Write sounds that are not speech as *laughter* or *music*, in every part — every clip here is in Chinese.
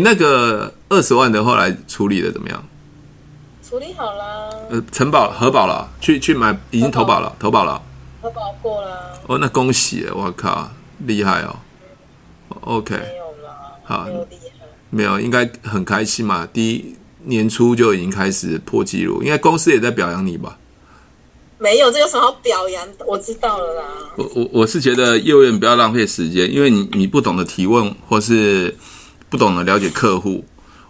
那个二十万的后来处理的怎么样？处理好了。呃，承保核保了，去去买已经投保了，投保了。核保过了。哦，那恭喜！我靠，厉害哦。OK。没有啦。好。没有厉害。没有，应该很开心嘛。第一年初就已经开始破纪录，应该公司也在表扬你吧？没有，这有什么好表扬？我知道了啦。我我我是觉得业务员不要浪费时间，因为你你不懂得提问，或是不懂得了解客户。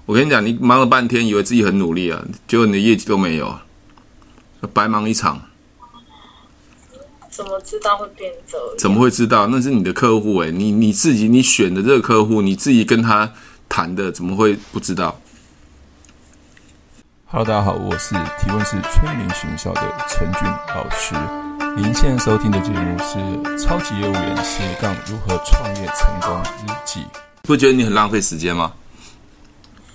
我跟你讲，你忙了半天，以为自己很努力啊，结果你的业绩都没有，白忙一场。怎么知道会变这样？怎么会知道？那是你的客户哎，你你自己你选的这个客户，你自己跟他谈的，怎么会不知道？Hello，大家好，我是提问是催眠学校的陈俊老师。您现在收听的节目是《超级业务员斜杠如何创业成功日记》。不觉得你很浪费时间吗？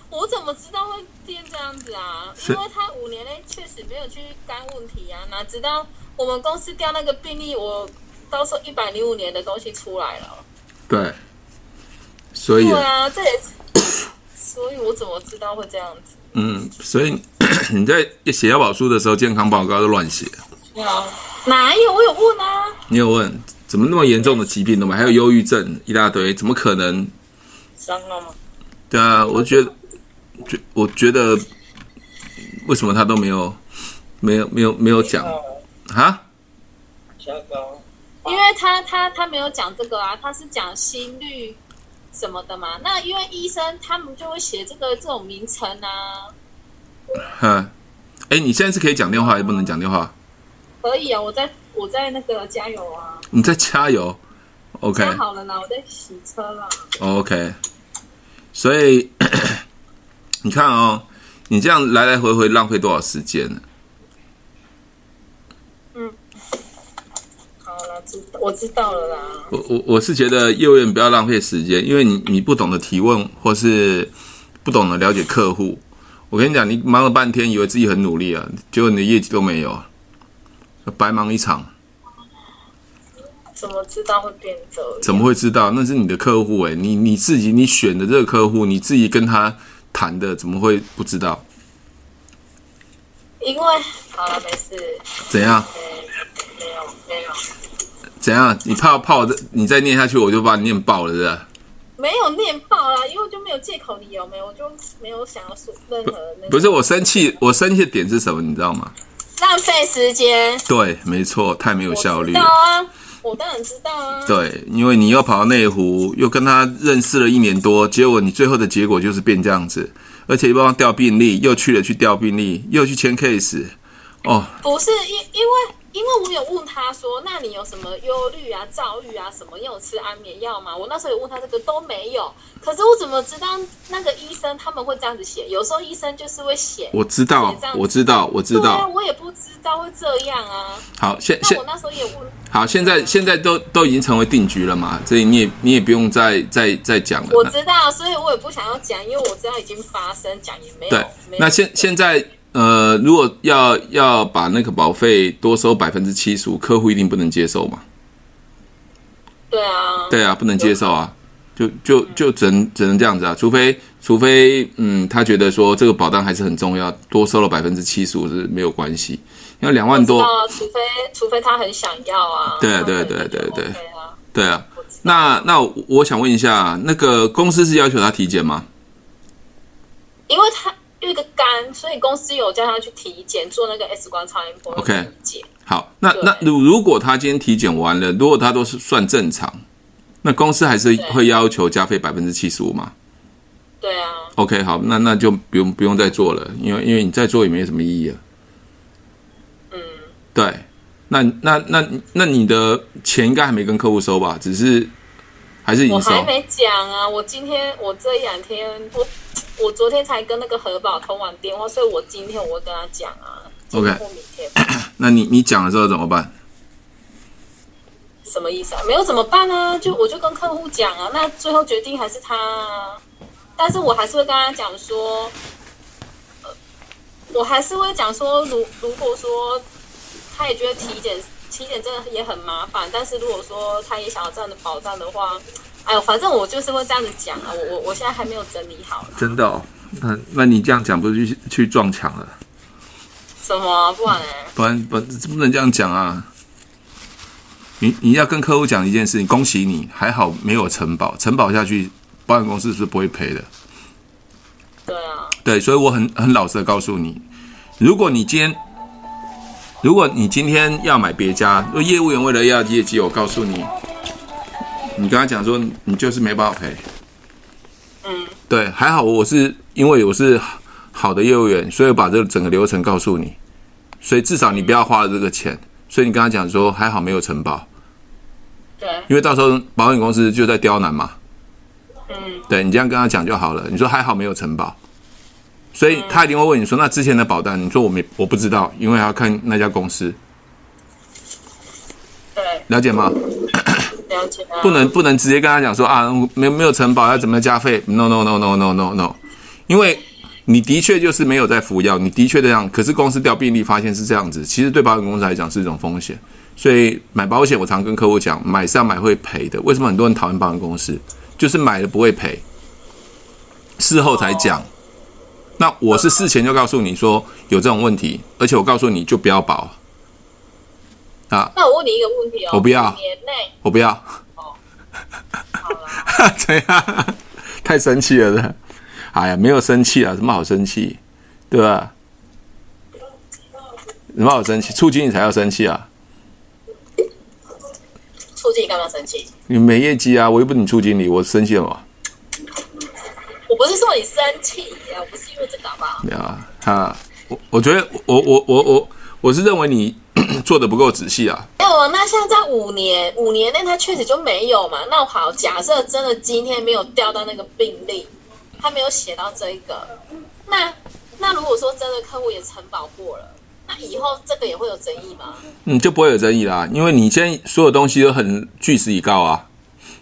我怎么知道会变这样子啊？因为他五年内确实没有去干问题啊，哪知道我们公司调那个病例，我到时候一百零五年的东西出来了。对，所以对啊，这也是，所以我怎么知道会这样子？嗯，所以 *coughs* 你在写要保书的时候，健康报告都乱写。哪有？我有问啊。你有问？怎么那么严重的疾病都没？还有忧郁症一大堆，怎么可能？伤了吗？对啊，我觉得，觉我觉得，为什么他都没有，没有，没有，没有讲啊？加高。因为他他他没有讲这个啊，他是讲心率。什么的嘛？那因为医生他们就会写这个这种名称啊。哼，哎，你现在是可以讲电话，还是不能讲电话？可以啊，我在我在那个加油啊。你在加油？OK。加好了啦，我在洗车了。OK。所以 *clears throat* 你看哦，你这样来来回回浪费多少时间呢？嗯，好了我知道了啦。我我我是觉得业务员不要浪费时间，因为你你不懂得提问，或是不懂得了解客户。我跟你讲，你忙了半天，以为自己很努力啊，结果你的业绩都没有，白忙一场。怎么知道会变这样？怎么会知道？那是你的客户哎，你你自己你选的这个客户，你自己跟他谈的，怎么会不知道？因为好了，没事。怎样？没有，没有。怎样？你怕怕我你再念下去，我就把你念爆了，是吧？没有念爆啦，因为我就没有借口理由，没有，我就没有想要说任何那个。不是我生气，我生气的点是什么？你知道吗？浪费时间。对，没错，太没有效率我当然知道啊。对，因为你又跑到内湖，又跟他认识了一年多，结果你最后的结果就是变这样子，而且又帮他调病例，又去了去调病例，又去签 case。哦，不是因因为。因为我有问他说，那你有什么忧虑啊、躁郁啊什么？有吃安眠药吗？我那时候有问他这个都没有。可是我怎么知道那个医生他们会这样子写？有时候医生就是会写。我知道，我知道，我知道。对啊，我也不知道会这样啊。好，现现我那时候也问。好，现在现在都都已经成为定局了嘛，所以你也你也不用再再再讲了。我知道，所以我也不想要讲，因为我知道已经发生，讲也没有。对，那现现在。呃，如果要要把那个保费多收百分之七十五，客户一定不能接受嘛？对啊，对啊，不能接受啊，就就就只能只能这样子啊，除非除非嗯，他觉得说这个保单还是很重要，多收了百分之七十五是没有关系，因为两万多，除非除非他很想要啊，对啊，对啊对。啊对啊。对啊，对啊，那那我想问一下，那个公司是要求他体检吗？因为他。一个肝，所以公司有叫他去体检，做那个 X 光超音波体检。OK，好，那那如如果他今天体检完了，如果他都是算正常，那公司还是会要求加费百分之七十五吗？对啊。OK，好，那那就不用不用再做了，因为因为你再做也没有什么意义了。嗯，对，那那那那你的钱应该还没跟客户收吧？只是还是已经收？我还没讲啊，我今天我这一两天我。我昨天才跟那个核保通完电话，所以我今天我会跟他讲啊。OK。*coughs* 那你你讲了之后怎么办？什么意思啊？没有怎么办呢？就我就跟客户讲啊。那最后决定还是他啊。但是我还是会跟他讲说，呃，我还是会讲说，如如果说他也觉得体检体检真的也很麻烦，但是如果说他也想要这样的保障的话。哎呦，反正我就是会这样子讲啊，我我我现在还没有整理好。真的哦，那那你这样讲不是去去撞墙了？什么、啊？不然呢？不然不不能这样讲啊！你你要跟客户讲一件事情，恭喜你，还好没有承保，承保下去，保险公司是不会赔的。对啊。对，所以我很很老实的告诉你，如果你今天，如果你今天要买别家，业务员为了要业绩，我告诉你，你跟他讲说，你就是没办法赔。嗯。对，还好我是因为我是好的业务员，所以把这个整个流程告诉你，所以至少你不要花了这个钱。所以你跟他讲说，还好没有承保。对，因为到时候保险公司就在刁难嘛。嗯，对，你这样跟他讲就好了。你说还好没有承保，所以他一定会问你说：“那之前的保单？”你说：“我没，我不知道，因为要看那家公司。”对，了解吗？了解。不能不能直接跟他讲说啊，没没有承保要怎么加费？No No No No No No No，因为你的确就是没有在服药，你的确这样，可是公司调病历发现是这样子，其实对保险公司来讲是一种风险。所以买保险，我常跟客户讲，买是要买会赔的。为什么很多人讨厌保险公司？就是买了不会赔，事后才讲。那我是事前就告诉你说有这种问题，而且我告诉你就不要保。啊，那我问你一个问题哦，我不要，年内我不要。哦，好了，*laughs* 怎样？太生气了的。哎呀，没有生气啊，什么好生气？对吧？什么好生气？促进你才要生气啊！促进你干嘛生气？你没业绩啊！我又不是你促经理，我生气了吗？我不是说你生气呀，我不是因为这个吧？没有啊，哈，我我觉得我我我我我是认为你 *coughs* 做的不够仔细啊。没有啊，那现在在五年五年内，它确实就没有嘛？那好，假设真的今天没有调到那个病例，他没有写到这一个，那那如果说真的客户也承保过了。那以后这个也会有争议吗？嗯，就不会有争议啦，因为你现在所有东西都很据实以告啊。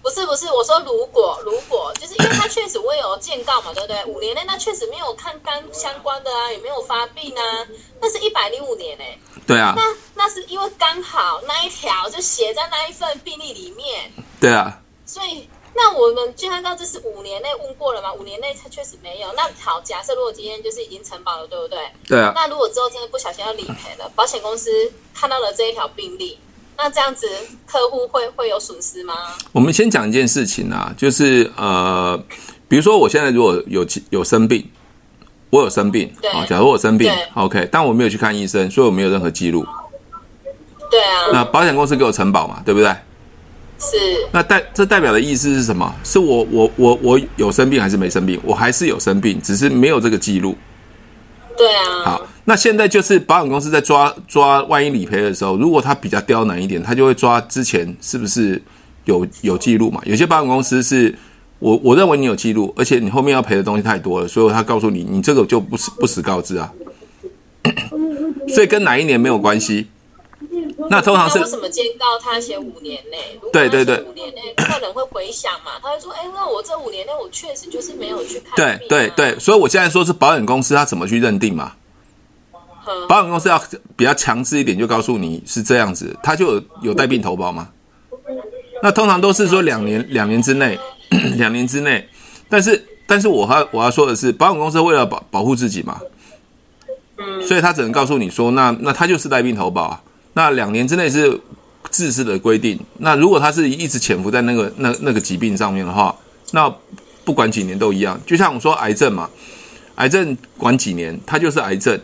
不是不是，我说如果如果，就是因为他确实我有见告嘛，对不对？五年内那确实没有看单相关的啊，也没有发病啊，那是一百零五年呢、欸。对啊。那那是因为刚好那一条就写在那一份病历里面。对啊。所以。那我们健康告知是五年内问过了嘛？五年内他确实没有。那好，假设如果今天就是已经承保了，对不对？对啊。那如果之后真的不小心要理赔了，保险公司看到了这一条病历，那这样子客户会会有损失吗？我们先讲一件事情啊，就是呃，比如说我现在如果有有生病，我有生病，对，假如我生病，OK，但我没有去看医生，所以我没有任何记录。对啊。那保险公司给我承保嘛，对不对？是，那代这代表的意思是什么？是我我我我有生病还是没生病？我还是有生病，只是没有这个记录。对啊。好，那现在就是保险公司在抓抓，万一理赔的时候，如果他比较刁难一点，他就会抓之前是不是有有记录嘛？有些保险公司是我我认为你有记录，而且你后面要赔的东西太多了，所以他告诉你，你这个就不实不实告知啊。所以跟哪一年没有关系。那通常是为什么监告他写五年内？对对对，五年内客人会回想嘛？他会说：“哎，那我这五年内我确实就是没有去看。”对对对，所以我现在说是保险公司他怎么去认定嘛？保险公司要比较强制一点，就告诉你是这样子，他就有有带病投保吗？那通常都是说两年两年之内，*clears throat* 两年之内。但是但是我要我要说的是，保险公司为了保保护自己嘛，所以他只能告诉你说，那那他就是带病投保啊。那两年之内是制式的规定。那如果他是一直潜伏在那个那那个疾病上面的话，那不管几年都一样。就像我说癌症嘛，癌症管几年，它就是癌症。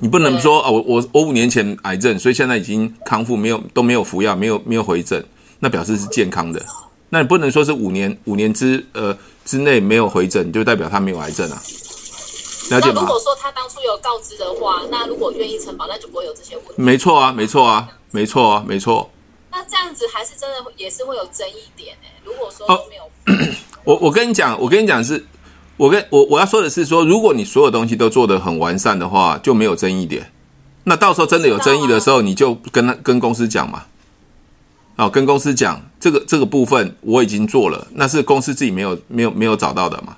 你不能说哦，我我我五年前癌症，所以现在已经康复，没有都没有服药，没有没有回诊，那表示是健康的。那你不能说是五年五年之呃之内没有回诊，就代表他没有癌症啊。了解吗？那如果说他当初有告知的话，那如果愿意承保，那就不会有这些问题。没错啊，没错啊，没错啊，没错。那这样子还是真的也是会有争议点诶。如果说没有，*coughs* 哦、我我跟你讲，我跟你讲是，我跟我我要说的是说，如果你所有东西都做得很完善的话，就没有争议点。那到时候真的有争议的时候，你就跟他跟公司讲嘛。哦，跟公司讲这个这个部分我已经做了，那是公司自己没有没有没有找到的嘛。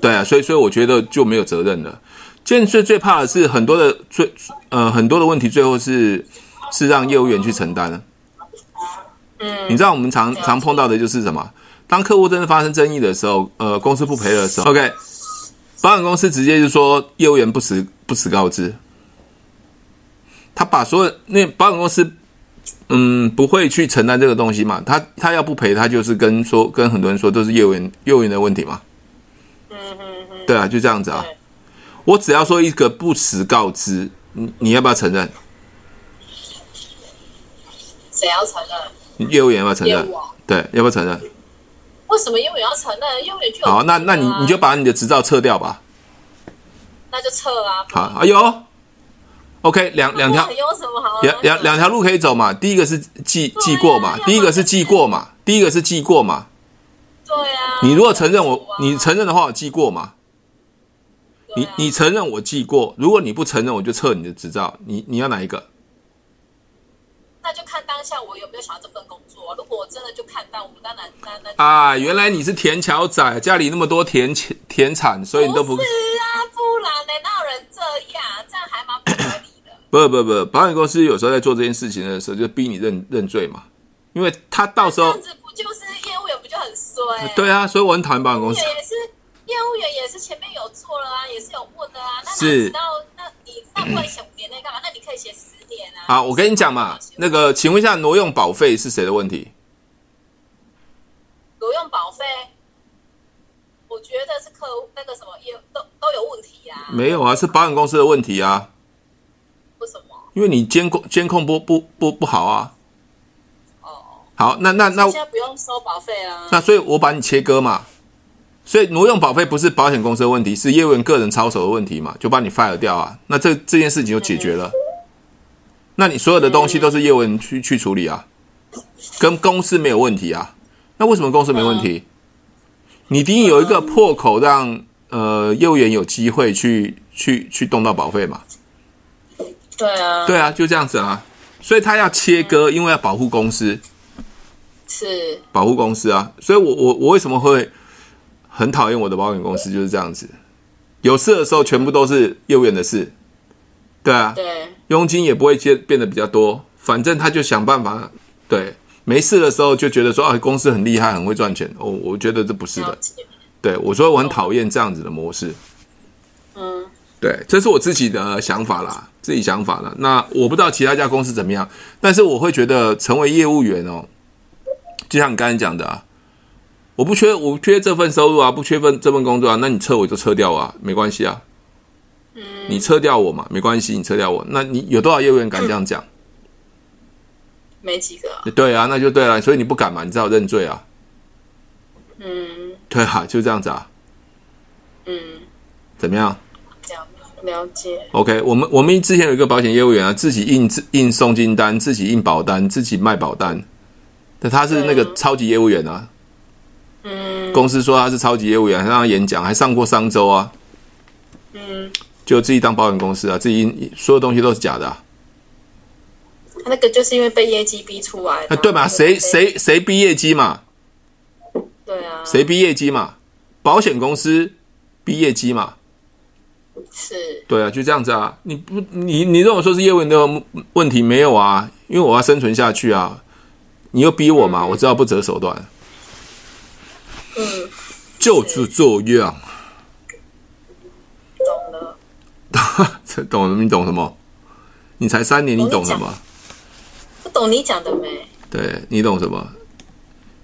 对啊，所以所以我觉得就没有责任了。现在最最怕的是很多的最呃很多的问题，最后是是让业务员去承担。嗯，你知道我们常常碰到的就是什么？当客户真的发生争议的时候，呃，公司不赔的时候，OK，保险公司直接就说业务员不实不实告知，他把所有那保险公司，嗯，不会去承担这个东西嘛？他他要不赔，他就是跟说跟很多人说都是业务员业务员的问题嘛。嗯嗯嗯，对啊，就这样子啊。我只要说一个不实告知，你你要不要承认？谁要承认？业务员要不要承认？对，要不要承认？为什么业务员要承认？业务员就有好，那那你你就把你的执照撤掉吧。那就撤啊。好，哎呦，OK，两两条有什么好两两两条路可以走嘛。第一个是记记过嘛第一个是记过嘛，第一个是记过嘛。对啊。你如果承认我你承认的话，我记过嘛。你你承认我记过，如果你不承认，我就撤你的执照。你你要哪一个？那就看当下我有没有想要这份工作。如果我真的就看到，我当然那那啊，原来你是田桥仔，家里那么多田田产，所以你都不不是啊，不然呢？哪有人这样？这样还蛮不合理的。不不不，保险公司有时候在做这件事情的时候，就逼你认认罪嘛，因为他到时候这样子不就是业务员不就很衰？对啊，所以我很讨厌保险公司也是业务员也是前面有做了啊，也是有问的啊。那你知道？那你那不然你写五年内干嘛？那你可以写十年啊。好，我跟你讲嘛，那个，请问一下，挪用保费是谁的问题？挪用保费，我觉得是客户那个什么也都都有问题啊。没有啊，是保险公司的问题啊，为什么？因为你监控监控不不不不好啊。哦，好，那那那现在不用收保费啊。那所以，我把你切割嘛。所以挪用保费不是保险公司的问题，是业务员个人操守的问题嘛，就把你 fire 掉啊。那这这件事情就解决了。那你所有的东西都是业务员去去处理啊，跟公司没有问题啊。那为什么公司没问题？你一定有一个破口让呃业务员有机会去去去动到保费嘛？对啊，对啊，就这样子啊。所以他要切割，因为要保护公司，是保护公司啊。所以我我我为什么会很讨厌我的保险公司？就是这样子，有事的时候全部都是业务员的事。对啊，对，佣金也不会变变得比较多，反正他就想办法。对，没事的时候就觉得说啊，公司很厉害，很会赚钱。哦，我觉得这不是的。对我说我很讨厌这样子的模式。嗯，对，这是我自己的想法啦，自己想法啦。那我不知道其他家公司怎么样，但是我会觉得成为业务员哦，就像你刚才讲的啊，我不缺，我不缺这份收入啊，不缺份这份工作啊，那你撤我就撤掉啊，没关系啊。嗯，你撤掉我嘛，没关系，你撤掉我，那你有多少业务员敢这样讲？没几个啊。对啊，那就对了，所以你不敢嘛，你只好认罪啊。嗯对啊，就这样子啊，嗯，怎么样？了了解。OK，我们我们之前有一个保险业务员啊，自己印印送金单，自己印保单，自己卖保单。但他是那个超级业务员啊，嗯公司说他是超级业务员，还让他演讲，还上过商周啊，嗯，就自己当保险公司啊，自己所有东西都是假的、啊，那个就是因为被业绩逼出来的啊，对嘛？谁被谁谁逼业绩嘛？对啊，谁逼业绩嘛？保险公司逼业绩嘛？是对啊，就这样子啊。你不你你认为说是业务员的问题没有啊？因为我要生存下去啊。你又逼我嘛，我知道不择手段。嗯，就是这样。这 *laughs* 懂？你懂什么？你才三年，你懂什么？不懂你讲的没？对你懂什么？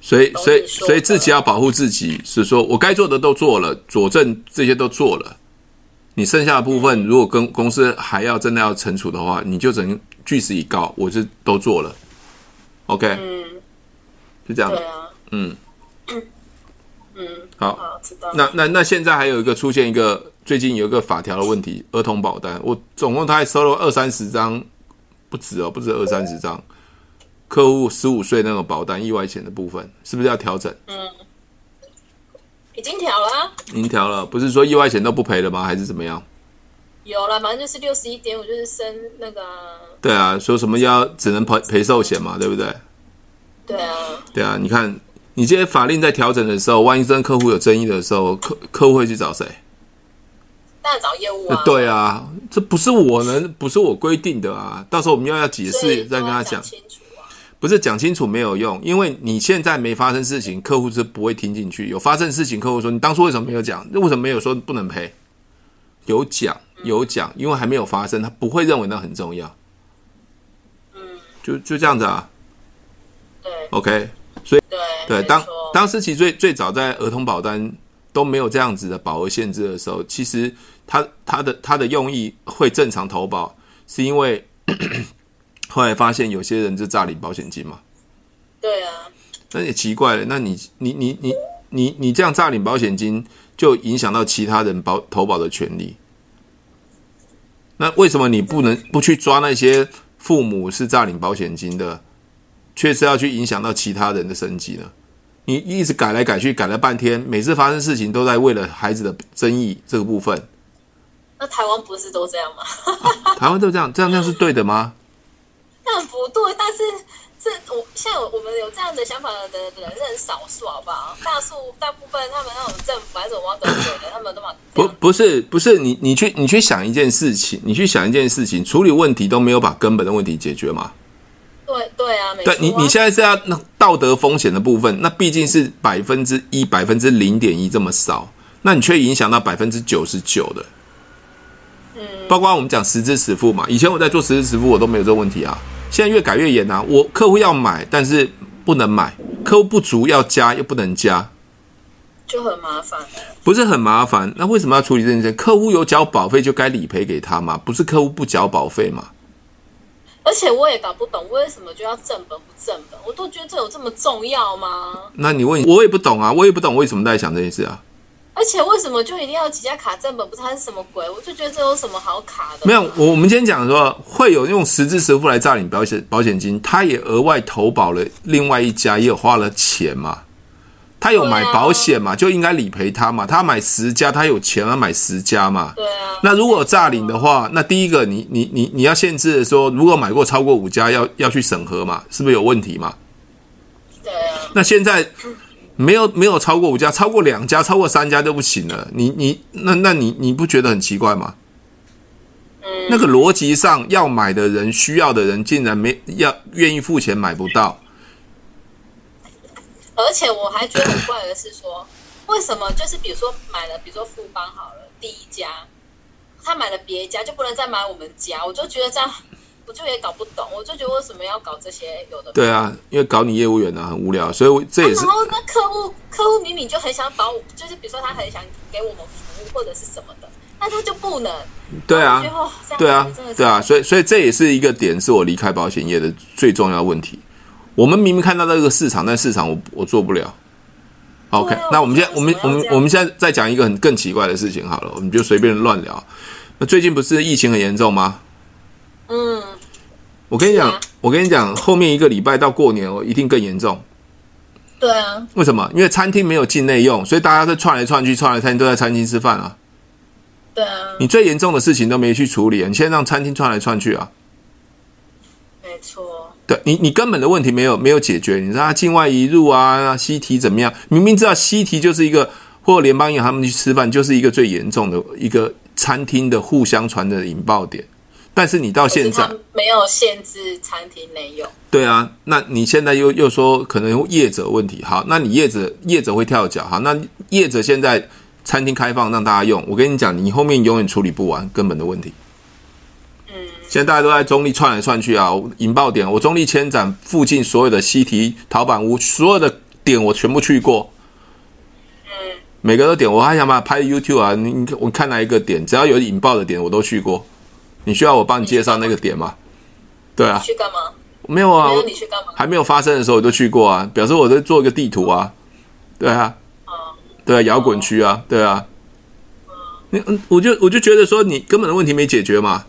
所以，所以，所以自己要保护自己，是说我该做的都做了，佐证这些都做了。你剩下的部分，如果跟公司还要真的要惩处的话，你就只能据实以告，我是都做了。OK，嗯，就这样。对啊，嗯，嗯，好。好，知道。那那那现在还有一个出现一个最近有一个法条的问题，儿童保单，我总共他还收了二三十张，不止哦，不止二三十张。客户十五岁那种保单意外险的部分，是不是要调整？嗯，已经调了啊，已经调了，不是说意外险都不赔了吗？还是怎么样？有了，反正就是六十一点五，就是升那个啊，对啊，说什么要只能赔赔寿险嘛，对不对？对啊，对啊，你看你这些法令在调整的时候，万一真客户有争议的时候，客客户会去找谁？当然找业务啊，对啊，这不是我能，不是我规定的啊。到时候我们又要解释，再跟他讲。清楚啊，不是讲清楚没有用，因为你现在没发生事情，客户是不会听进去。有发生事情，客户说你当初为什么没有讲？那为什么没有说不能赔？有讲有讲，因为还没有发生，他不会认为那很重要。嗯，就就这样子啊。对，OK，对对，当当时其实最最早在儿童保单都没有这样子的保额限制的时候，其实他他的他的用意会正常投保，是因为后来发现有些人就诈领保险金嘛。对啊，那也奇怪了，那你你你你你你这样诈领保险金，就影响到其他人保投保的权利。那为什么你不能不去抓那些父母是诈领保险金的？确实要去影响到其他人的生计呢？你一直改来改去，改了半天，每次发生事情都在为了孩子的争议这个部分。那台湾不是都这样吗？啊、台湾都这样，这样这样是对的吗？*laughs* 那不对，但是这我现在我们有这样的想法的人是很少数，好不好？大数大部分他们那种政府还是我要得罪的，他们都把不不是不是你你去你去想一件事情，你去想一件事情，处理问题都没有把根本的问题解决吗？对对啊，没错。对你，你现在是要那道德风险的部分，那毕竟是百分之一、百分之零点一这么少，那你却影响到百分之九十九的。嗯，包括我们讲实支实付嘛，以前我在做实支实付，我都没有这个问题啊。现在越改越严啊，我客户要买，但是不能买；客户不足要加，又不能加，就很麻烦。不是很麻烦，那为什么要处理这件事？客户有缴保费就该理赔给他嘛，不是客户不缴保费嘛？而且我也搞不懂为什么就要正本不正本，我都觉得这有这么重要吗？那你问我也不懂啊，我也不懂为什么在想这件事啊。而且为什么就一定要几家卡正本？不是它是什么鬼？我就觉得这有什么好卡的？没有，我我们今天讲说会有用实支实付来诈领保险保险金，他也额外投保了另外一家，也有花了钱嘛。他有买保险嘛，就应该理赔他嘛。他买十家，他有钱啊买十家嘛。对啊。那如果诈领的话，那第一个你你你你要限制的说，如果买过超过五家，要要去审核嘛，是不是有问题嘛？对啊。那现在没有没有超过五家，超过两家，超过三家都不行了。你你那那你你不觉得很奇怪吗？嗯。那个逻辑上，要买的人、需要的人，竟然没要愿意付钱买不到。而且我还觉得很怪的是说，为什么就是比如说买了，比如说富邦好了，第一家，他买了别家就不能再买我们家？我就觉得这样，我就也搞不懂，我就觉得为什么要搞这些有的？对啊，因为搞你业务员呢、啊、很无聊，所以我这也是。啊、然后那客户客户明明就很想保我，就是比如说他很想给我们服务或者是什么的，那他就不能。对啊，对啊，对啊，所以所以这也是一个点，是我离开保险业的最重要问题。我们明明看到这个市场，但市场我我做不了。OK，啊，那我们现在我们我们我们现在再讲一个很更奇怪的事情好了，我们就随便乱聊。那最近不是疫情很严重吗？嗯，我跟你讲，我跟你讲，后面一个礼拜到过年，我一定更严重。对啊。为什么？因为餐厅没有境内用，所以大家都窜来窜去，窜来串去都在餐厅吃饭啊。对啊。你最严重的事情都没去处理，你现在让餐厅窜来窜去啊？没错。对你，你根本的问题没有没有解决。你知道他境外移入啊，西提怎么样？明明知道西提就是一个，或联邦银行他们去吃饭就是一个最严重的一个餐厅的互相传的引爆点。但是你到现在没有限制餐厅内用。对啊，那你现在又又说可能业者问题。好，那你业者业者会跳脚。好，那业者现在餐厅开放让大家用，我跟你讲，你后面永远处理不完根本的问题。现在大家都在中立窜来窜去啊，引爆点。我中立千展附近所有的西提陶板屋，所有的点我全部去过。嗯，每个都点，我还想把它拍 YouTube 啊。你我看哪一个点，只要有引爆的点，我都去过。你需要我帮你介绍那个点吗？对啊。去干嘛？没有啊。没有你去干嘛？还没有发生的时候我就去过啊，表示我在做一个地图啊。对啊。嗯。对啊，摇滚区啊，对啊。嗯。你我就我就觉得说你根本的问题没解决嘛。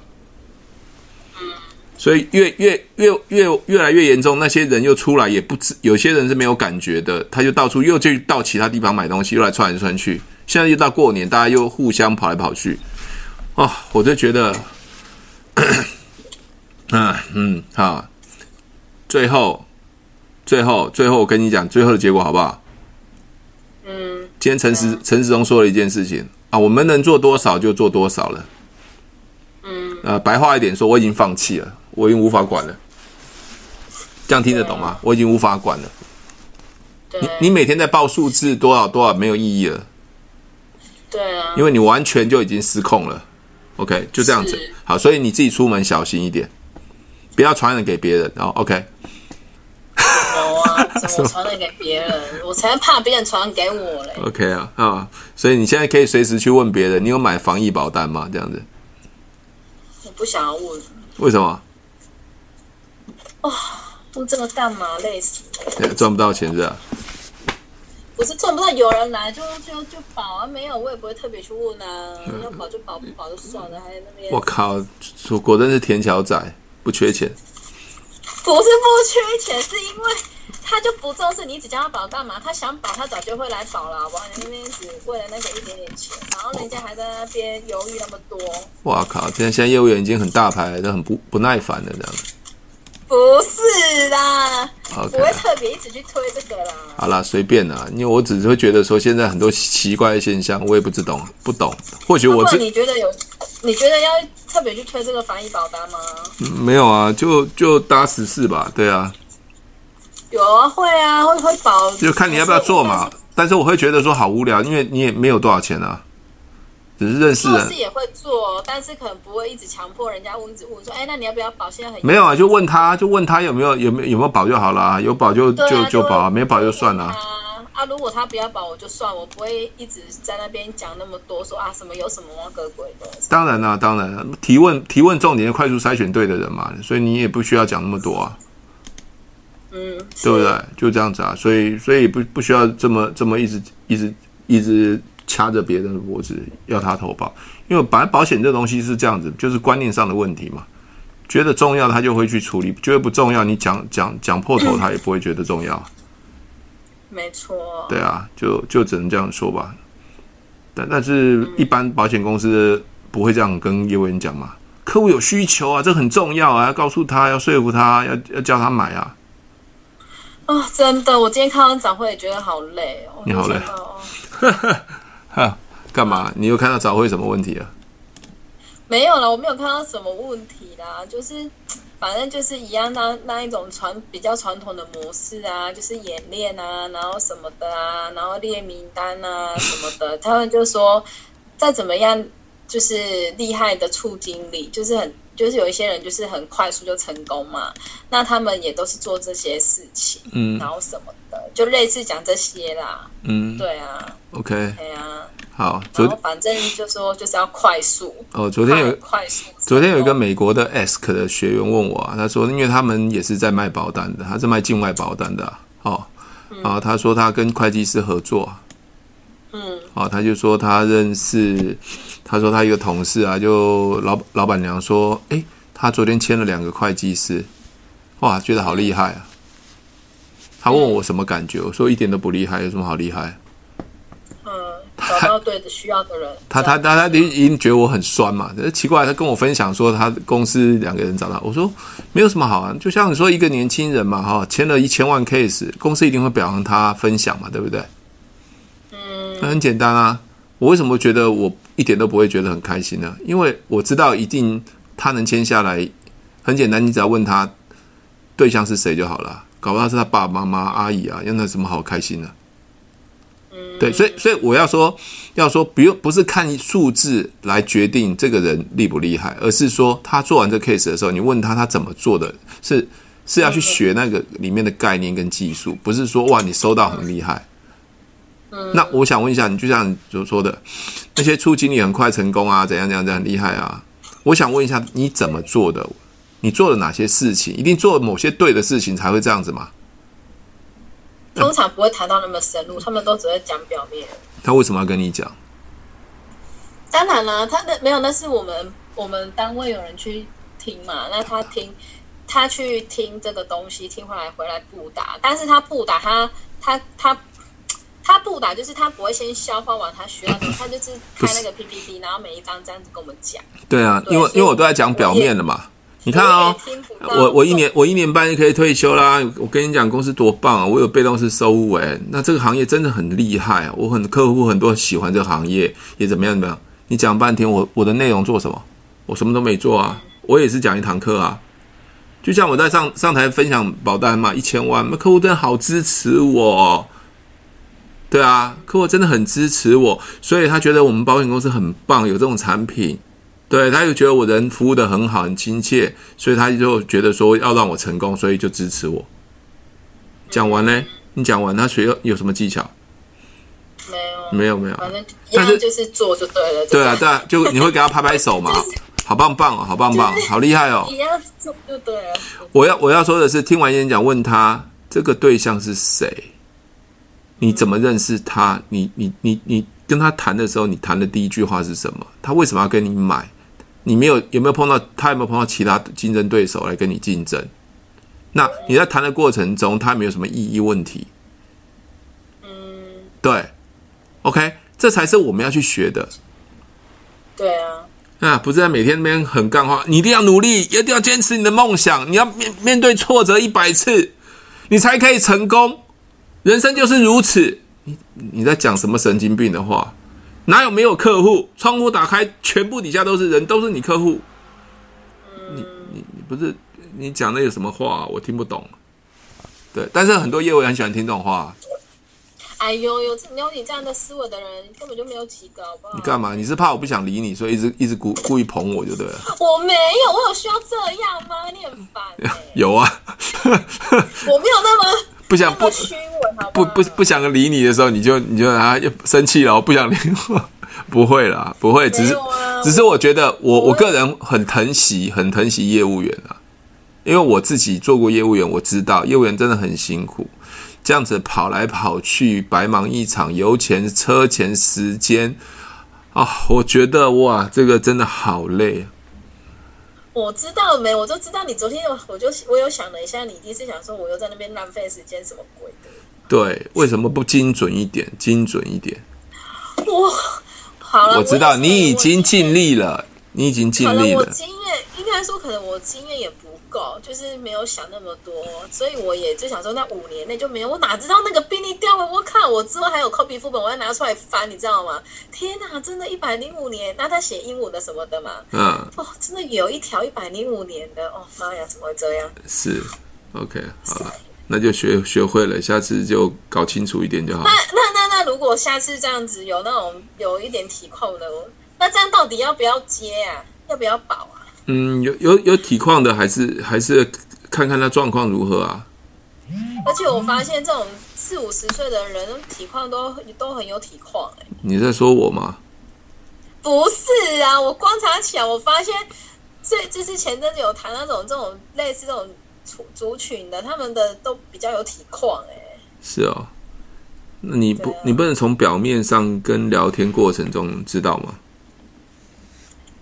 所以越越越越越来越严重，那些人又出来也不知，有些人是没有感觉的，他就到处又去到其他地方买东西，又来窜来窜去。现在又到过年，大家又互相跑来跑去，哦，我就觉得，啊，*coughs* 嗯，好，最后，最后，最后，我跟你讲最后的结果好不好？嗯，今天陈时陈时中说了一件事情啊，我们能做多少就做多少了。嗯，呃，白话一点说，我已经放弃了。我已经无法管了。这样听得懂吗？我已经无法管了。对你你每天在报数字多少多少没有意义了。对啊，因为你完全就已经失控了。OK，就这样子是。好，所以你自己出门小心一点，不要传染给别人。然后 OK。有啊，怎么 *laughs* 传染给别人？我才怕别人传染给我嘞。OK 啊啊，所以你现在可以随时去问别人，你有买防疫保单吗？这样子。我不想要问。为什么？问这个干嘛？累死了！赚不到钱是吧？不是赚不到，有人来就就就保啊，没有我也不会特别去问啊，要保就保，不保就算了，还在那边。我靠，果真是田桥仔，不缺钱。不是不缺钱，是因为他就不重视，你只叫他保干嘛？他想保，他早就会来保了，好不好？你那边只为了那个一点点钱，然后人家还在那边犹豫那么多。哇靠！现在现在业务员已经很大牌，都很不不耐烦了，这样子。不是啦.不会特别一直去推这个啦。好啦，随便啦，因为我只是会觉得说，现在很多奇怪的现象，我也不知懂，不懂。或许我这、啊、你觉得有？你觉得要特别去推这个防疫保单吗？嗯，没有啊，就就搭十四吧，对啊。有啊，会啊，会会保，就看你要不要做嘛。但是我会觉得说好无聊，因为你也没有多少钱啊。只是认识人，做事也会做，但是可能不会一直强迫人家问，问说，哎，那你要不要保？现在很没有啊，就问他，就问他有没有有没有有没有保就好了啊，有保就就就保啊，没保就算了啊。啊，如果他不要保，我就算，我不会一直在那边讲那么多，说啊什么有什么那个鬼的。当然啦，当然提问提问重点，快速筛选对的人嘛，所以你也不需要讲那么多啊。嗯，对不对？就这样子啊，所以所以不不需要这么这么一直一直一直掐着别人的脖子要他投保。因为本来保险这东西是这样子，就是观念上的问题嘛。觉得重要，他就会去处理；觉得不重要，你讲讲讲破头，他也不会觉得重要。没错。对啊，就就只能这样说吧。但但是，一般保险公司不会这样跟业务员讲嘛。客户有需求啊，这很重要啊，要告诉他，要说服他，要要叫他买啊。啊、哦，真的，我今天看完展会也觉得好累哦。你好累。*laughs* 哈。干嘛？你有看到早会什么问题啊？没有了，我没有看到什么问题啦。就是反正就是一样那那一种传比较传统的模式啊，就是演练啊，然后什么的啊，然后列名单啊什么的。*laughs* 他们就说再怎么样，就是厉害的处经理，就是很就是有一些人就是很快速就成功嘛。那他们也都是做这些事情，嗯，然后什么的，就类似讲这些啦。嗯，对啊，OK，对啊。好，昨天反正就说就是要快速哦。昨天有快速，昨天有一个美国的 Ask 的学员问我啊，他说，因为他们也是在卖保单的，他是卖境外保单的，哦，啊，他说他跟会计师合作，嗯，哦，他就说他认识，他说他一个同事啊，就老老板娘说，诶，他昨天签了两个会计师，哇，觉得好厉害啊。他问我什么感觉，我说一点都不厉害，有什么好厉害？找到对的需要的人，他他他他已经觉得我很酸嘛？奇怪，他跟我分享说他公司两个人找他，我说没有什么好啊，就像你说一个年轻人嘛，哈，签了一千万 case，公司一定会表扬他分享嘛，对不对？嗯，那很简单啊。我为什么觉得我一点都不会觉得很开心呢？因为我知道一定他能签下来，很简单，你只要问他对象是谁就好了，搞不好是他爸爸妈妈、阿姨啊，有那什么好开心的？对，所以所以我要说，要说不用不是看数字来决定这个人厉不厉害，而是说他做完这 case 的时候，你问他他怎么做的，是是要去学那个里面的概念跟技术，不是说哇你收到很厉害。那我想问一下，你就像你所说的那些初经理很快成功啊，怎样怎样怎样厉害啊？我想问一下，你怎么做的？你做了哪些事情？一定做了某些对的事情才会这样子吗？通常不会谈到那么深入，他们都只会讲表面。他为什么要跟你讲？当然了，他的没有，那是我们我们单位有人去听嘛。那他听，他去听这个东西，听回来回来不打。但是他不打，他他他他不打，就是他不会先消化完他需要的，他就是开那个 PPT，然后每一张这样子跟我们讲。对啊，对因为因为我都在讲表面的嘛。你看哦，我我一年我一年半就可以退休啦！我跟你讲，公司多棒啊！我有被动式收入诶，那这个行业真的很厉害啊！我很客户很多喜欢这个行业，也怎么样怎么样？你讲半天，我我的内容做什么？我什么都没做啊！我也是讲一堂课啊，就像我在上上台分享保单嘛，一千万，那客户真的好支持我。对啊，客户真的很支持我，所以他觉得我们保险公司很棒，有这种产品。对，他又觉得我人服务的很好，很亲切，所以他就觉得说要让我成功，所以就支持我。讲完呢？你讲完，他学有什么技巧？没有，没有，没有。反正但是就是做就对了。对啊，对啊，就你会给他拍拍手嘛？*laughs* 好棒棒哦，好棒棒，好厉害哦。一样做就对了。我要我要说的是，听完演讲，问他这个对象是谁？你怎么认识他？你你你你跟他谈的时候，你谈的第一句话是什么？他为什么要跟你买？你没有有没有碰到他？有没有碰到其他竞争对手来跟你竞争？那你在谈的过程中，他没有什么意义问题？嗯，对，OK，这才是我们要去学的。对啊，啊，不是在每天那边很干话，你一定要努力，一定要坚持你的梦想，你要面面对挫折一百次，你才可以成功。人生就是如此，你你在讲什么神经病的话？哪有没有客户？窗户打开，全部底下都是人，都是你客户。你你你不是你讲的有什么话？我听不懂。对，但是很多业务员很喜欢听这种话。哎呦呦，有你这样的思维的人，根本就没有几个，好不好？你干嘛？你是怕我不想理你，所以一直一直故故意捧我，就对了。我没有，我有需要这样吗？你很烦、*laughs* 欸。有啊。我没有那么。不想不不不不想理你的时候，你就你就啊又生气了，我不想理我，*laughs* 不会啦，不会，只是、啊、只是我觉得我我个人很疼惜很疼惜业务员啊，因为我自己做过业务员，我知道业务员真的很辛苦，这样子跑来跑去，白忙一场，油钱、车钱、时间啊，我觉得哇，这个真的好累。我知道没，我就知道你昨天有，我就我有想了一下，你一定是想说我又在那边浪费时间，什么鬼的？对，为什么不精准一点？精准一点。哇，好了，我知道你已经尽力了，你已经尽力了。我经验应该说，可能我经验也不。就是没有想那么多，所以我也就想说，那五年内就没有。我哪知道那个病历掉了？我靠！我之后还有 copy 副本，我要拿出来翻，你知道吗？天哪，真的，一百零五年，那他写英文的什么的嘛？嗯，哦，真的有一条一百零五年的哦，妈呀，怎么会这样？是，OK，好了，那就学学会了，下次就搞清楚一点就好。那那那那，如果下次这样子有那种有一点体控的，那这样到底要不要接啊？要不要保啊？嗯，有有有体况的，还是还是看看他状况如何啊。而且我发现这种四五十岁的人体况都都很有体况哎。你在说我吗？不是啊，我观察起来，我发现这就是前阵子有谈那种这种类似这种族族群的，他们的都比较有体况哎。是哦，那你不、啊、你不能从表面上跟聊天过程中知道吗？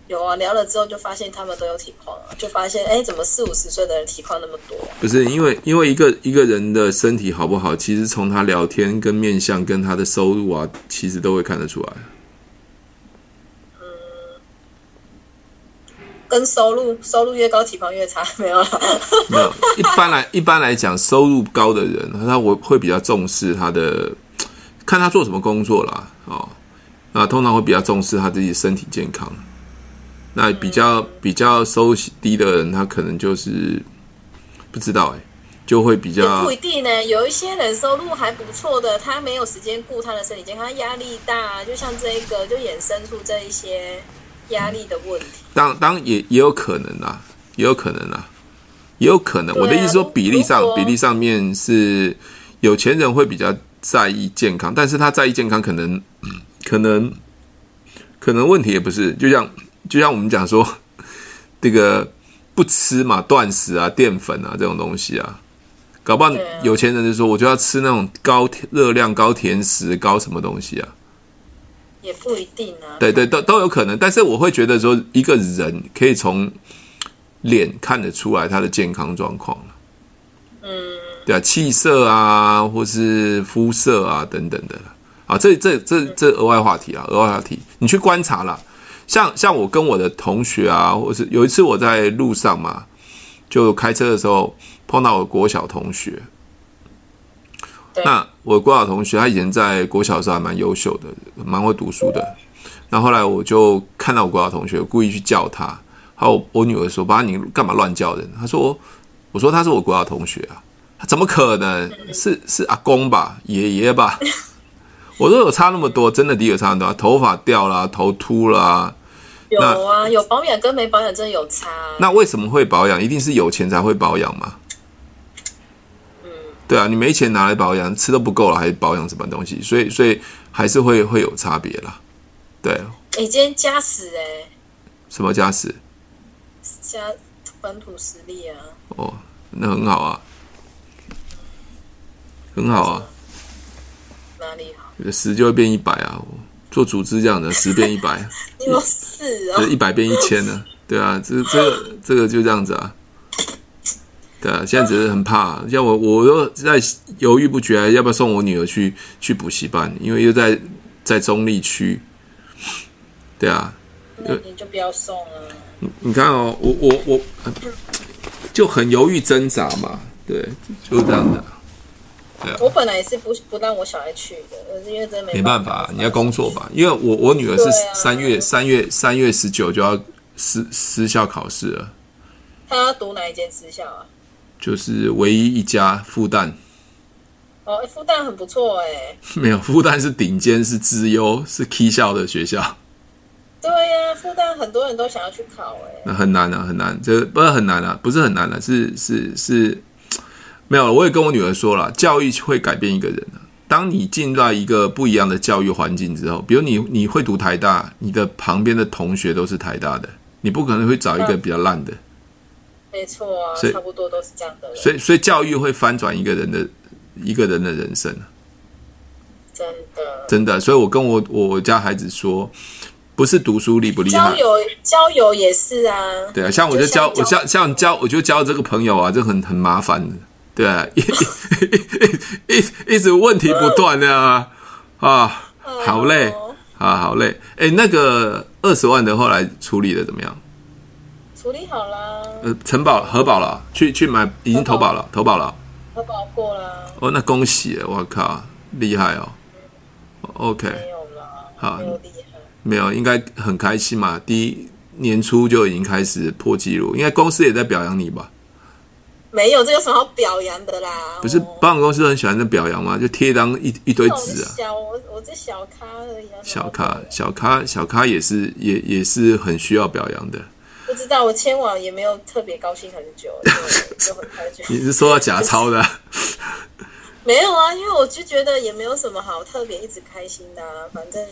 有啊，聊了之后就发现他们都有体况啊，就发现哎，怎么四五十岁的人体况那么多？不是因为因为一个一个人的身体好不好，其实从他聊天跟面相跟他的收入啊，其实都会看得出来。嗯，跟收入收入越高，体况越差，没有了。没有，一般来一般来讲，收入高的人，他会会比较重视他的，看他做什么工作啦，哦，那，通常会比较重视他自己身体健康。那比较比较收入低的人，他可能就是不知道哎、欸，就会比较不一定呢。有一些人收入还不错的，他没有时间顾他的身体健康，他压力大，就像这一个，就衍生出这一些压力的问题。当当也也有可能啊，也有可能啊，也有可能。我的意思说，比例上比例上面是有钱人会比较在意健康，但是他在意健康，可能可能可能问题也不是，就像。就像我们讲说，*laughs* 这个不吃嘛，断食啊，淀粉啊这种东西啊，搞不好有钱人就说，我就要吃那种高热量、高甜食、高什么东西啊，也不一定啊。对对，都都有可能。但是我会觉得说，一个人可以从脸看得出来他的健康状况。嗯，对啊，气色啊，或是肤色啊等等的啊，这这这这额外话题啊，额外话题，你去观察啦。像像我跟我的同学啊，或是有一次我在路上嘛，就开车的时候碰到我国小同学。那我国小同学他以前在国小的时候还蛮优秀的，蛮会读书的。那后来我就看到我国小同学，故意去叫他。还有我女儿说：“爸，你干嘛乱叫人？”他说：“我说他是我国小同学啊，怎么可能？是是阿公吧，爷爷吧？*laughs* 我都有差那么多，真的的确差很多，头发掉了，头秃了。有啊，有保养跟没保养真的有差。那为什么会保养？一定是有钱才会保养吗？嗯，对啊，你没钱拿来保养，吃都不够了，还保养什么东西？所以，所以还是会会有差别啦。对，你今天加死哎？什么加死？加本土实力啊。哦，那很好啊，很好啊。哪里好？十就会变一百啊。做组织这样的，*laughs* 十变一百，有四哦，一百变一千呢？对啊，这这个这个就这样子啊，对啊，现在只是很怕，像我我都在犹豫不决，要不要送我女儿去去补习班，因为又在在中立区，对啊，那你就不要送了。你你看哦，我我我就很犹豫挣扎嘛，对，就是这样的。我本来也是不不让我小孩去的，可是因为真没没办法，你要工作吧？因为我我女儿是三月三月三月十九就要私私校考试了。她要读哪一间私校啊？就是唯一一家复旦。哦，复旦很不错哎。*laughs* 没有，复旦是顶尖，是资优，是 K 校的学校。对呀，复旦很多人都想要去考哎。那很难啊，很难，这不是很难啊，不是很难啊，是是是。没有，我也跟我女儿说了，教育会改变一个人的。当你进到一个不一样的教育环境之后，比如你你会读台大，你的旁边的同学都是台大的，你不可能会找一个比较烂的。没错啊，差不多都是这样的。所以，所以教育会翻转一个人的一个人的人生。真的，真的。所以我跟我我家孩子说，不是读书厉不厉害，交友交友也是啊。对啊，像我就交我像像交我就交这个朋友啊，就很很麻烦的。对啊，一一一一直问题不断的啊啊，好累啊，好累。哎，那个二十万的后来处理的怎么样？处理好了。呃，承保核保了，去去买，已经投保了，投保了。核保过了。哦，那恭喜了，我靠，厉害哦。OK。没有了。好，没有厉害。没有，应该很开心嘛。第一年初就已经开始破纪录，应该公司也在表扬你吧？没有，这有什么好表扬的啦？不是保险公司很喜欢这表扬吗？就贴一张一一堆纸啊。小我我这小咖而已啊。小咖小咖小咖也是也也是很需要表扬的。不知道我签完也没有特别高兴很久，*laughs* 就很开心。你是收到假钞的？*laughs* 没有啊，因为我就觉得也没有什么好特别一直开心的，啊，反正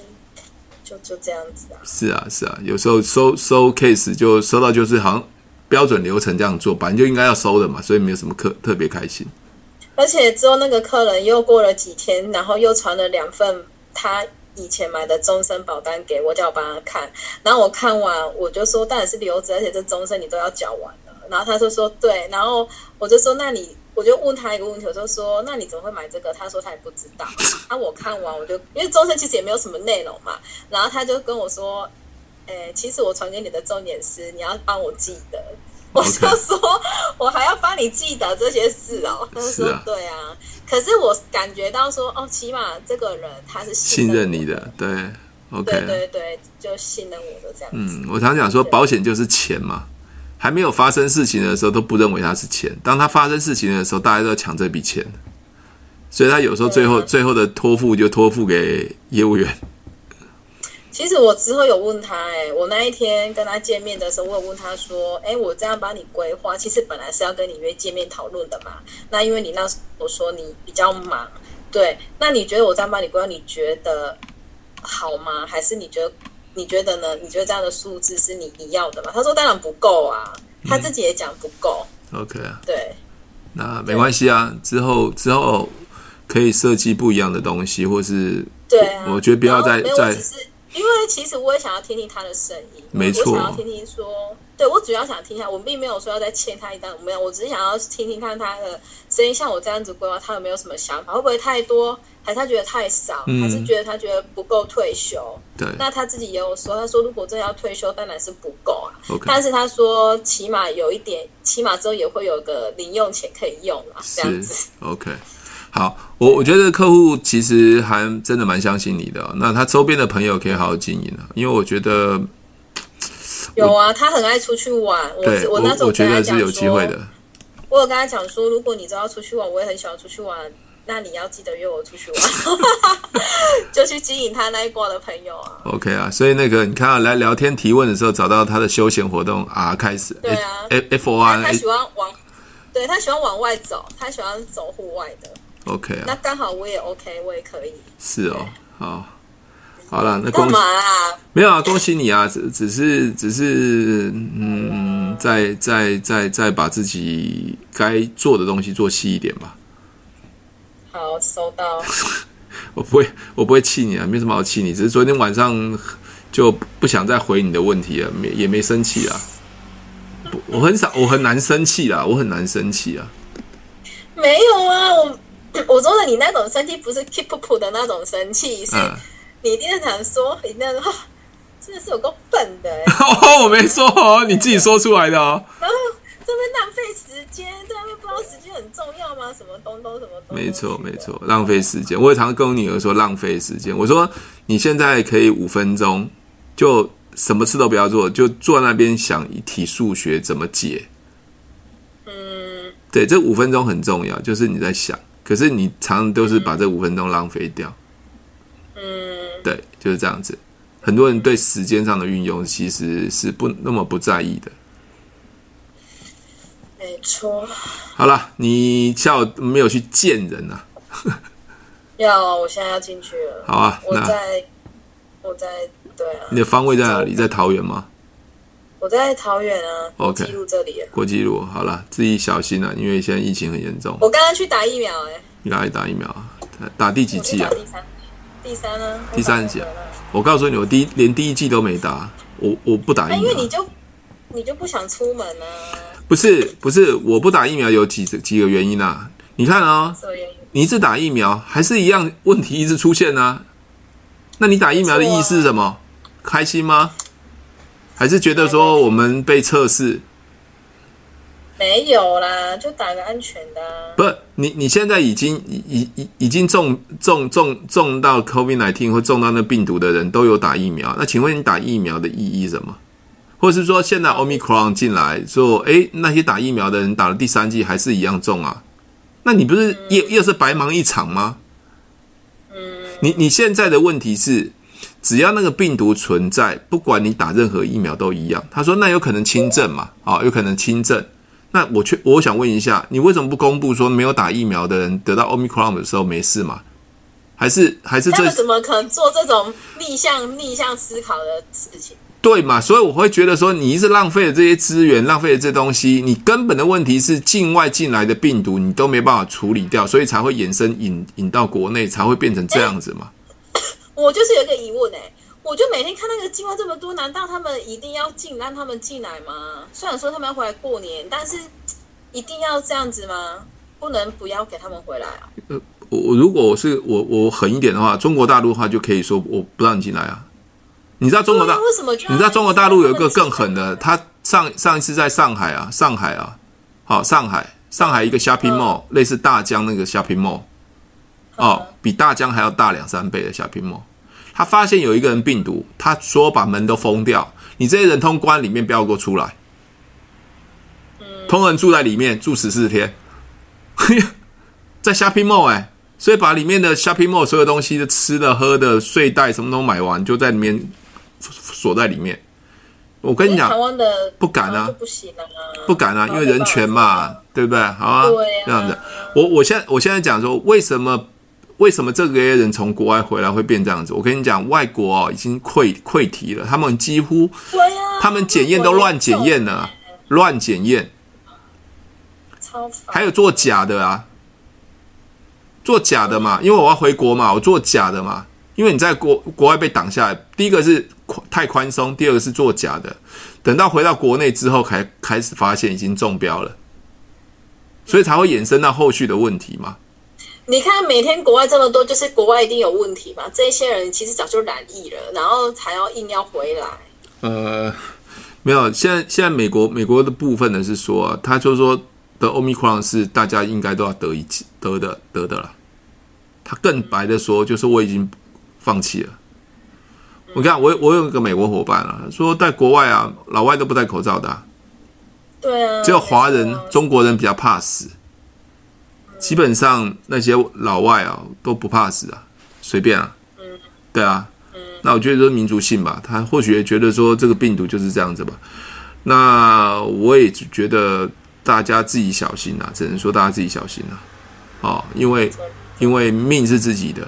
就就这样子啊。是啊是啊，有时候收收 case 就收到就是好像。标准流程这样做，本来就应该要收的嘛，所以没有什么特特别开心。而且之后那个客人又过了几天，然后又传了两份他以前买的终身保单给我，叫我帮他看。然后我看完，我就说当然是留着，而且这终身你都要缴完了。然后他就说对，然后我就说那你，我就问他一个问题，我就说那你怎么会买这个？他说他也不知道。然后我看完，我就因为终身其实也没有什么内容嘛，然后他就跟我说。欸、其实我传给你的重点是你要帮我记得.我就说我还要帮你记得这些事哦。他说对啊，可是我感觉到说哦，起码这个人他是信任，你的，对，OK，对对对，就信任我的这样子。嗯，我常讲说保险就是钱嘛，还没有发生事情的时候都不认为它是钱，当它发生事情的时候，大家都要抢这笔钱，所以他有时候最后、啊、最后的托付就托付给业务员。其实我之后有问他，哎，我那一天跟他见面的时候，我有问他说，哎，我这样帮你规划，其实本来是要跟你约见面讨论的嘛。那因为你那时候说你比较忙，对，那你觉得我这样帮你规划，你觉得好吗？还是你觉得你觉得呢？你觉得这样的数字是你你要的吗？他说当然不够啊，他自己也讲不够。嗯、OK 啊，对，那没关系啊，之后之后可以设计不一样的东西，或是对、啊，我觉得不要再再。因为其实我也想要听听他的声音，没错，我想要听听说，对，我主要想听一下，我并没有说要再欠他一单，没有，我只是想要听听看他的声音，像我这样子规划，他有没有什么想法？会不会太多？还是他觉得太少？嗯、还是觉得他觉得不够退休？对，那他自己也有说，他说如果真的要退休，当然是不够啊。Okay. 但是他说起码有一点，起码之后也会有个零用钱可以用啊，这样子。OK。好，我我觉得客户其实还真的蛮相信你的哦。那他周边的朋友可以好好经营啊，因为我觉得有啊，他很爱出去玩。对，我我那时候我觉得是有机会的。我有跟他讲说，如果你知道出去玩，我也很喜欢出去玩，那你要记得约我出去玩，*laughs* 就去经营他那一挂的朋友啊。OK 啊，所以那个你看啊，来聊天提问的时候，找到他的休闲活动啊，开始。对啊，F F O R，他喜欢往，对他喜欢往外走，他喜欢走户外的。OK 啊，那刚好我也 OK，我也可以。是哦，好，好了，那恭喜干嘛啊？没有啊，恭喜你啊！只只是只是嗯，再再再再把自己该做的东西做细一点吧。好，收到。*laughs* 我不会，我不会气你啊，没什么好气你。只是昨天晚上就不想再回你的问题了，没也没生气啊。我很少，我很难生气啦，我很难生气啊。没有啊，我我说的你那种生气不是 keep up 的那种生气，是你一定想说，你那种。真的是有够笨的哎！*laughs* 我没说哦，你自己说出来的哦。然后这边浪费时间，这边不知道时间很重要吗？什么东东什么东？没错没错，浪费时间。我也常常跟我女儿说浪费时间。我说你现在可以五分钟，就什么事都不要做，就坐在那边想一题数学怎么解。嗯，对，这五分钟很重要，就是你在想，可是你常常都是把这五分钟浪费掉。嗯，对，就是这样子。很多人对时间上的运用其实是不那么不在意的。没错。好了，你下午没有去见人啊？*laughs* 要，我现在要进去了。好啊，我在，我在，对啊。你的方位在哪里？在桃园吗？我在桃园啊。际路这里。国际路，好了，自己小心啊，因为现在疫情很严重。我刚刚去打疫苗，哎。你哪里打疫苗啊？打第几季啊？第三，第三呢？第三季啊。我告诉你，我第一连第一季都没打，我我不打疫苗。因为你就你就不想出门啊？不是不是，我不打疫苗有几几个原因啊？你看啊、哦，你一直打疫苗还是一样问题一直出现啊？那你打疫苗的意义是什么？啊、开心吗？还是觉得说我们被测试？没有啦，就打个安全的、啊。不是你，你现在已经已已已经中中中中到 COVID-19 或中到那病毒的人都有打疫苗，那请问你打疫苗的意义是什么？或者是说现在 Omicron 进来说，哎，那些打疫苗的人打了第三剂还是一样中啊？那你不是又又是白忙一场吗？嗯，你你现在的问题是，只要那个病毒存在，不管你打任何疫苗都一样。他说那有可能轻症嘛？啊，有可能轻症。那我却我想问一下，你为什么不公布说没有打疫苗的人得到 Omicron 的时候没事嘛？还是还是这怎么可能做这种逆向逆向思考的事情？对嘛？所以我会觉得说，你一直浪费了这些资源，浪费了这些东西。你根本的问题是境外进来的病毒，你都没办法处理掉，所以才会衍生引引到国内，才会变成这样子嘛。我就是有一个疑问哎、欸。我就每天看那个计划这么多，难道他们一定要进让他们进来吗？虽然说他们要回来过年，但是一定要这样子吗？不能不要给他们回来啊？呃，我如果我是我我狠一点的话，中国大陆的话就可以说我不让你进来啊。你知道中国大、啊、为什么？你知道中国大陆有一个更狠的，他上上一次在上海啊，上海啊，好上海上海一个 shopping mall，类似大疆那个 shopping mall，哦，比大疆还要大两三倍的 shopping mall。他发现有一个人病毒，他说把门都封掉，你这些人通关里面不要给我出来，通人住在里面住十四天，*laughs* 在 shopping mall 哎，所以把里面的 shopping mall 所有东西的吃的喝的睡袋什么都买完，就在里面锁在里面。我跟你讲，台湾的不敢啊，不行啊，不敢啊，因为人权嘛，对不对？好啊，这样子，我我现在我现在讲说为什么。为什么这个人从国外回来会变这样子？我跟你讲，外国哦已经溃溃堤了，他们几乎，他们检验都乱检验了，乱检验，还有做假的啊，做假的嘛，因为我要回国嘛，我做假的嘛，因为你在国国外被挡下来，第一个是太宽松，第二个是做假的，等到回到国内之后，才开始发现已经中标了，所以才会衍生到后续的问题嘛。你看，每天国外这么多，就是国外一定有问题嘛？这些人其实早就染疫了，然后才要硬要回来。呃，没有，现在现在美国美国的部分呢是说、啊，他就说的 Omicron 是大家应该都要得一剂得的得的了。他更白的说，就是我已经放弃了。我看我我有一个美国伙伴啊，说在国外啊，老外都不戴口罩的、啊。对啊，只有华人、啊、中国人比较怕死，基本上那些老外啊都不怕死啊，随便啊，对啊，那我觉得说民族性吧，他或许也觉得说这个病毒就是这样子吧，那我也觉得大家自己小心啊，只能说大家自己小心啊，哦，因为因为命是自己的。